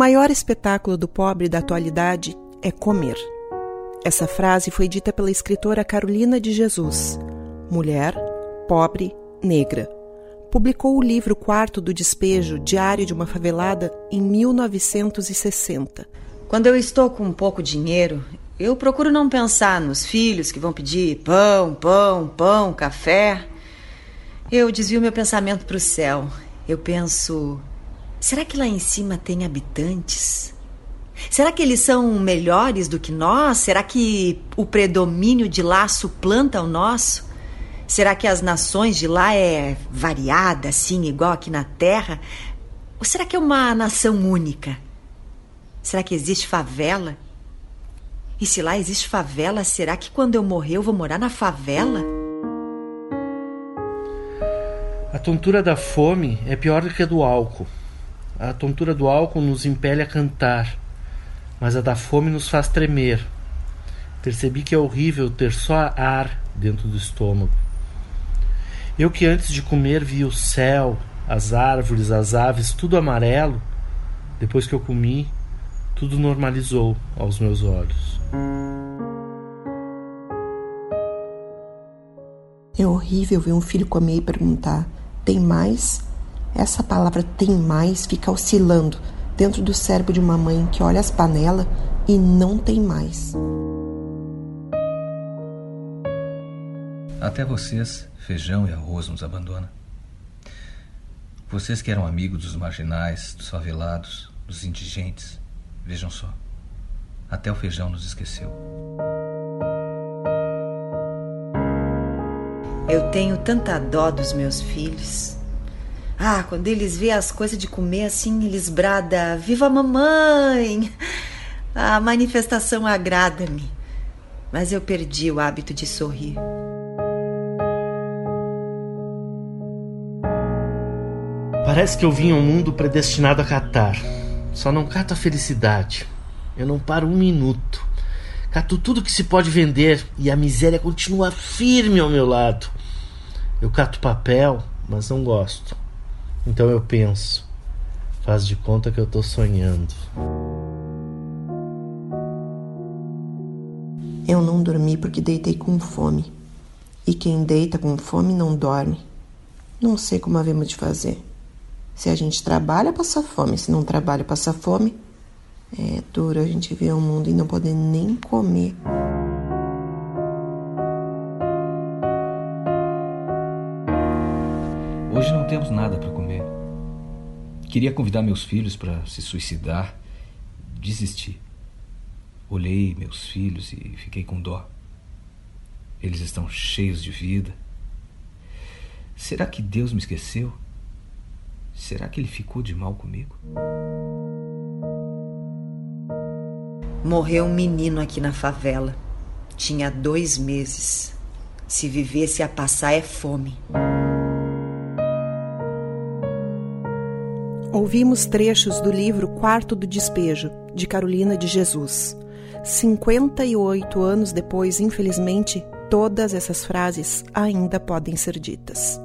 maior espetáculo do pobre da atualidade é comer. Essa frase foi dita pela escritora Carolina de Jesus, mulher, pobre, negra. Publicou o livro Quarto do Despejo, Diário de uma Favelada, em 1960. Quando eu estou com pouco dinheiro, eu procuro não pensar nos filhos que vão pedir pão, pão, pão, café. Eu desvio meu pensamento para o céu. Eu penso: será que lá em cima tem habitantes? Será que eles são melhores do que nós? Será que o predomínio de lá suplanta o nosso? Será que as nações de lá é variada, assim, igual aqui na Terra? Ou será que é uma nação única? Será que existe favela? E se lá existe favela, será que quando eu morrer eu vou morar na favela? A tontura da fome é pior do que a do álcool. A tontura do álcool nos impele a cantar, mas a da fome nos faz tremer. Percebi que é horrível ter só ar dentro do estômago. Eu que antes de comer vi o céu, as árvores, as aves, tudo amarelo, depois que eu comi, tudo normalizou aos meus olhos. É horrível ver um filho comer e perguntar: tem mais? Essa palavra tem mais fica oscilando dentro do cérebro de uma mãe que olha as panelas e não tem mais. Até vocês, feijão e arroz nos abandona. Vocês que eram amigos dos marginais, dos favelados, dos indigentes, vejam só. Até o feijão nos esqueceu. Eu tenho tanta dó dos meus filhos. Ah, quando eles vêem as coisas de comer assim, eles brada: Viva a mamãe! A manifestação agrada-me. Mas eu perdi o hábito de sorrir. Parece que eu vim ao mundo predestinado a catar. Só não cato a felicidade. Eu não paro um minuto. Cato tudo que se pode vender e a miséria continua firme ao meu lado. Eu cato papel, mas não gosto. Então eu penso. Faz de conta que eu tô sonhando. Eu não dormi porque deitei com fome. E quem deita com fome não dorme. Não sei como havemos de fazer. Se a gente trabalha, passa fome. Se não trabalha, passa fome. É duro a gente ver o mundo e não poder nem comer. Hoje não temos nada para comer. Queria convidar meus filhos para se suicidar. Desisti. Olhei meus filhos e fiquei com dó. Eles estão cheios de vida. Será que Deus me esqueceu? Será que ele ficou de mal comigo? Morreu um menino aqui na favela. Tinha dois meses. Se vivesse a passar é fome. Ouvimos trechos do livro Quarto do Despejo, de Carolina de Jesus. 58 anos depois, infelizmente, todas essas frases ainda podem ser ditas.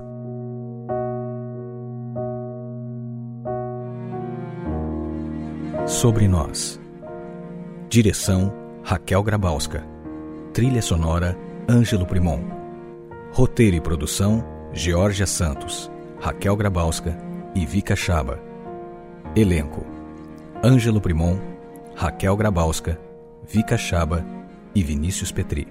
Sobre Nós. Direção: Raquel Grabowska. Trilha sonora: Ângelo Primon. Roteiro e produção: Georgia Santos, Raquel Grabowska e Vika Chaba. Elenco: Ângelo Primon, Raquel Grabowska, Vika Chaba e Vinícius Petri.